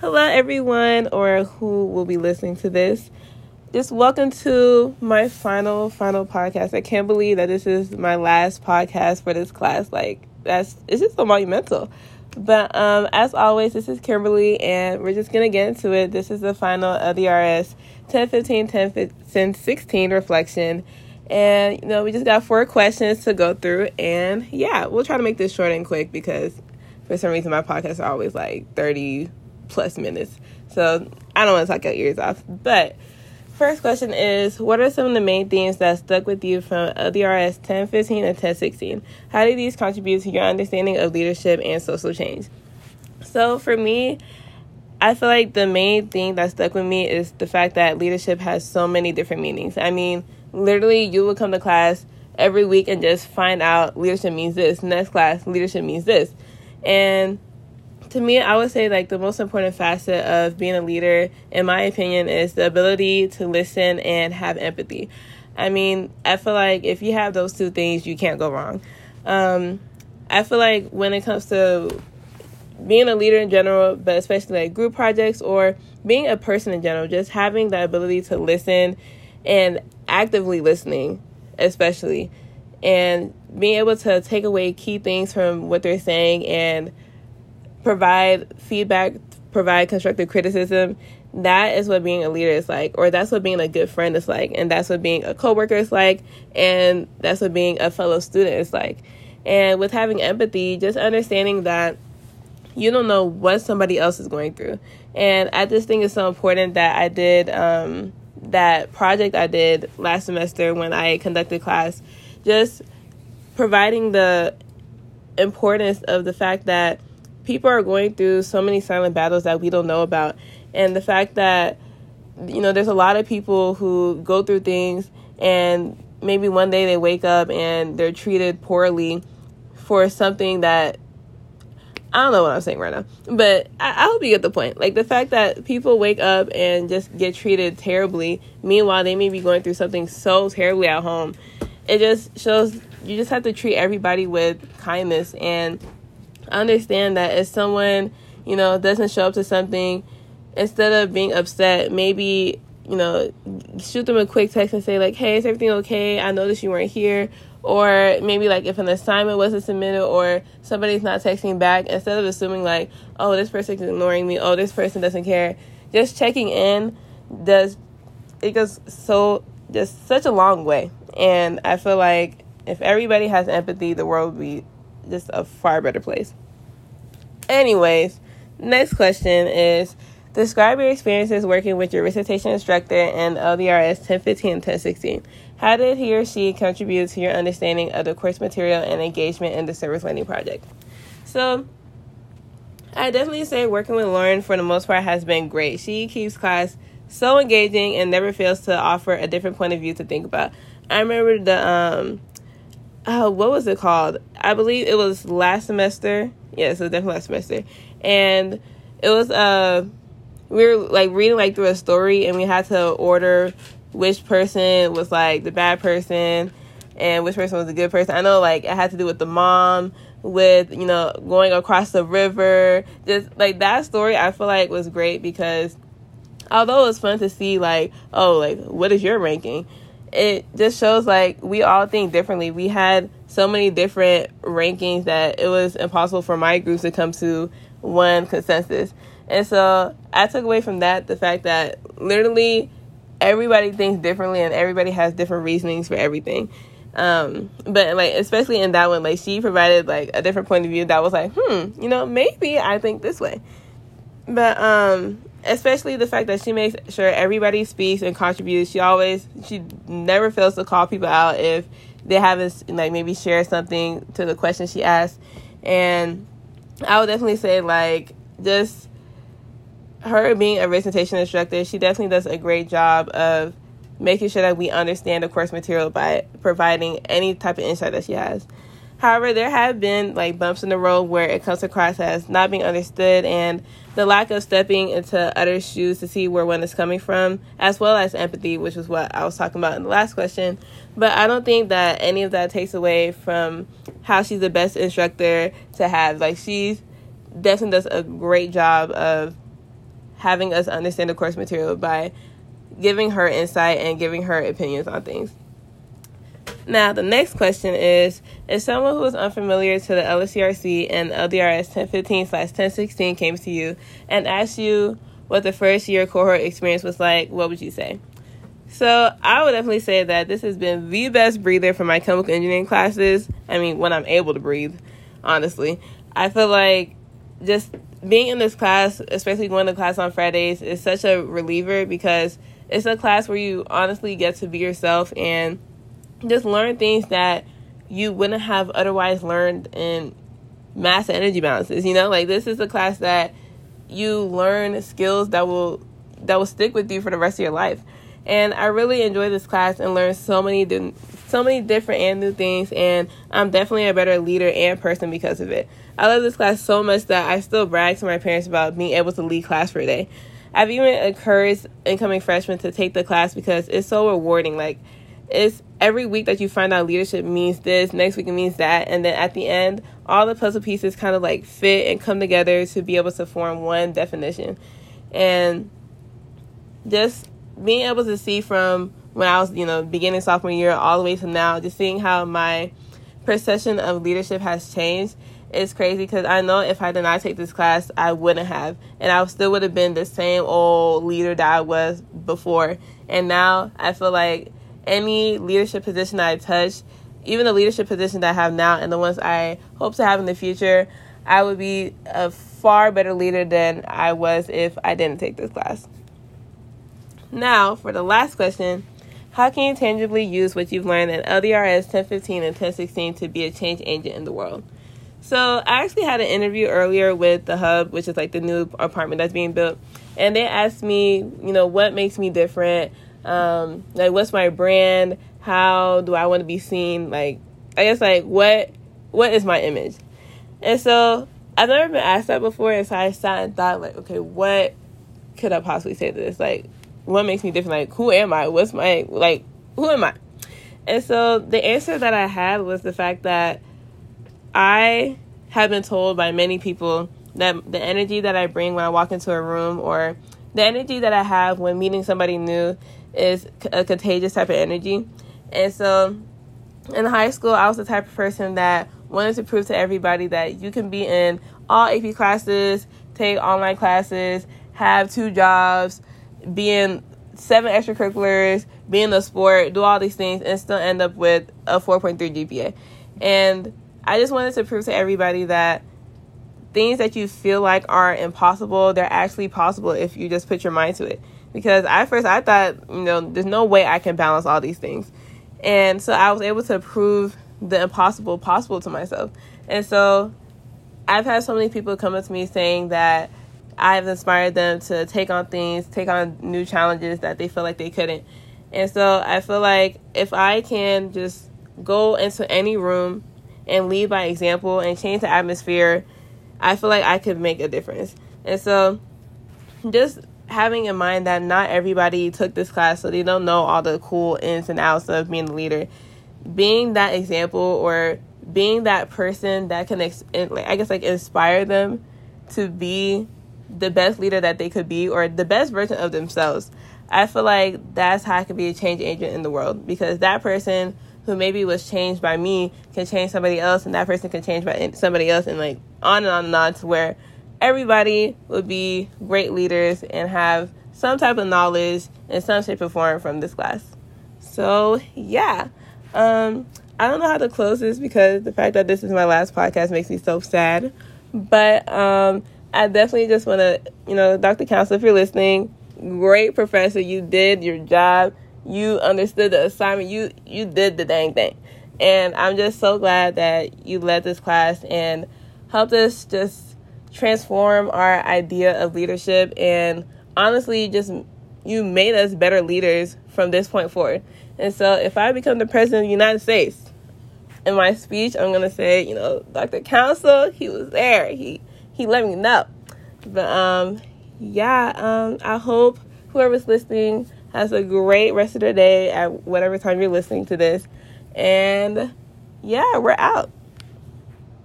Hello, everyone, or who will be listening to this. Just welcome to my final, final podcast. I can't believe that this is my last podcast for this class. Like, that's it's just so monumental. But um, as always, this is Kimberly, and we're just gonna get into it. This is the final of the RS 10, 15, 10, 15, 16 reflection. And you know, we just got four questions to go through, and yeah, we'll try to make this short and quick because for some reason my podcasts are always like 30 plus minutes. So I don't want to talk your ears off. But first question is What are some of the main themes that stuck with you from LDRS 1015 and 1016? How do these contribute to your understanding of leadership and social change? So for me, I feel like the main thing that stuck with me is the fact that leadership has so many different meanings. I mean, literally, you will come to class every week and just find out leadership means this. Next class, leadership means this. And to me, I would say like the most important facet of being a leader, in my opinion, is the ability to listen and have empathy. I mean, I feel like if you have those two things, you can't go wrong. Um, I feel like when it comes to being a leader in general, but especially like group projects or being a person in general, just having the ability to listen and actively listening, especially, and being able to take away key things from what they're saying and provide feedback, provide constructive criticism. That is what being a leader is like, or that's what being a good friend is like, and that's what being a coworker is like, and that's what being a fellow student is like. And with having empathy, just understanding that you don't know what somebody else is going through. And I just think it's so important that I did um, that project I did last semester when I conducted class, just providing the importance of the fact that people are going through so many silent battles that we don't know about. And the fact that, you know, there's a lot of people who go through things and maybe one day they wake up and they're treated poorly for something that I don't know what I'm saying right now, but I, I hope you get the point. Like the fact that people wake up and just get treated terribly, meanwhile they may be going through something so terribly at home. It just shows you just have to treat everybody with kindness and understand that if someone you know doesn't show up to something, instead of being upset, maybe you know shoot them a quick text and say like, "Hey, is everything okay? I noticed you weren't here." or maybe like if an assignment wasn't submitted or somebody's not texting back instead of assuming like oh this person's ignoring me oh this person doesn't care just checking in does it goes so just such a long way and i feel like if everybody has empathy the world would be just a far better place anyways next question is describe your experiences working with your recitation instructor in ldrs 1015 and 1016 how did he or she contribute to your understanding of the course material and engagement in the service learning project? So, I definitely say working with Lauren for the most part has been great. She keeps class so engaging and never fails to offer a different point of view to think about. I remember the um oh, what was it called? I believe it was last semester. Yes, it was definitely last semester. And it was uh we were like reading like through a story and we had to order which person was like the bad person and which person was the good person. I know like it had to do with the mom with you know going across the river just like that story i feel like was great because although it was fun to see like oh like what is your ranking it just shows like we all think differently we had so many different rankings that it was impossible for my groups to come to one consensus and so i took away from that the fact that literally everybody thinks differently and everybody has different reasonings for everything. Um, but like especially in that one, like she provided like a different point of view that was like, hmm, you know, maybe I think this way. But um especially the fact that she makes sure everybody speaks and contributes. She always she never fails to call people out if they haven't like maybe shared something to the question she asked. And I would definitely say like just her being a recitation instructor, she definitely does a great job of making sure that we understand the course material by providing any type of insight that she has. However, there have been like bumps in the road where it comes across as not being understood and the lack of stepping into other shoes to see where one is coming from, as well as empathy, which was what I was talking about in the last question. But I don't think that any of that takes away from how she's the best instructor to have. Like, she's definitely does a great job of having us understand the course material by giving her insight and giving her opinions on things. Now, the next question is If someone who is unfamiliar to the LSCRC and LDRS 1015 slash 1016 came to you and asked you what the first year cohort experience was like, what would you say? So, I would definitely say that this has been the best breather for my chemical engineering classes. I mean, when I'm able to breathe, honestly. I feel like just being in this class, especially going to class on Fridays, is such a reliever because it's a class where you honestly get to be yourself and just learn things that you wouldn't have otherwise learned in mass energy balances. You know, like this is a class that you learn skills that will that will stick with you for the rest of your life. And I really enjoy this class and learn so many so many different and new things and I'm definitely a better leader and person because of it. I love this class so much that I still brag to my parents about being able to lead class for a day. I've even encouraged incoming freshmen to take the class because it's so rewarding. Like it's every week that you find out leadership means this, next week it means that, and then at the end, all the puzzle pieces kind of like fit and come together to be able to form one definition. And just being able to see from when I was, you know, beginning sophomore year all the way to now, just seeing how my perception of leadership has changed is crazy because I know if I did not take this class, I wouldn't have. And I still would have been the same old leader that I was before. And now I feel like any leadership position I touch, even the leadership position that I have now and the ones I hope to have in the future, I would be a far better leader than I was if I didn't take this class. Now, for the last question, how can you tangibly use what you've learned in LDRS 1015 and 1016 to be a change agent in the world? So, I actually had an interview earlier with the Hub, which is like the new apartment that's being built, and they asked me, you know, what makes me different? Um, like what's my brand? How do i want to be seen? Like i guess like what what is my image? And so i've never been asked that before and so i sat and thought like okay what could i possibly say to this? Like what makes me different? Like who am i? What's my like who am i? And so the answer that i had was the fact that i have been told by many people that the energy that i bring when i walk into a room or the energy that i have when meeting somebody new is a contagious type of energy. And so in high school, I was the type of person that wanted to prove to everybody that you can be in all AP classes, take online classes, have two jobs, be in seven extracurriculars, be in the sport, do all these things, and still end up with a 4.3 GPA. And I just wanted to prove to everybody that things that you feel like are impossible, they're actually possible if you just put your mind to it because at first I thought, you know, there's no way I can balance all these things. And so I was able to prove the impossible possible to myself. And so I've had so many people come up to me saying that I've inspired them to take on things, take on new challenges that they feel like they couldn't. And so I feel like if I can just go into any room and lead by example and change the atmosphere, I feel like I could make a difference. And so just having in mind that not everybody took this class, so they don't know all the cool ins and outs of being a leader. Being that example or being that person that can, ex- I guess, like inspire them to be the best leader that they could be or the best version of themselves. I feel like that's how I could be a change agent in the world because that person who maybe was changed by me can change somebody else, and that person can change by somebody else, and like on and on and on to where everybody would be great leaders and have some type of knowledge in some shape or form from this class. So, yeah. Um, I don't know how to close this because the fact that this is my last podcast makes me so sad. But um, I definitely just want to, you know, Dr. Council, if you're listening, great professor. You did your job. You understood the assignment. You you did the dang thing. And I'm just so glad that you led this class and helped us just transform our idea of leadership and honestly just you made us better leaders from this point forward. And so if I become the president of the United States, in my speech I'm gonna say, you know, Dr. Council, he was there. He he let me know. But um yeah, um I hope whoever's listening has a great rest of their day at whatever time you're listening to this. And yeah, we're out.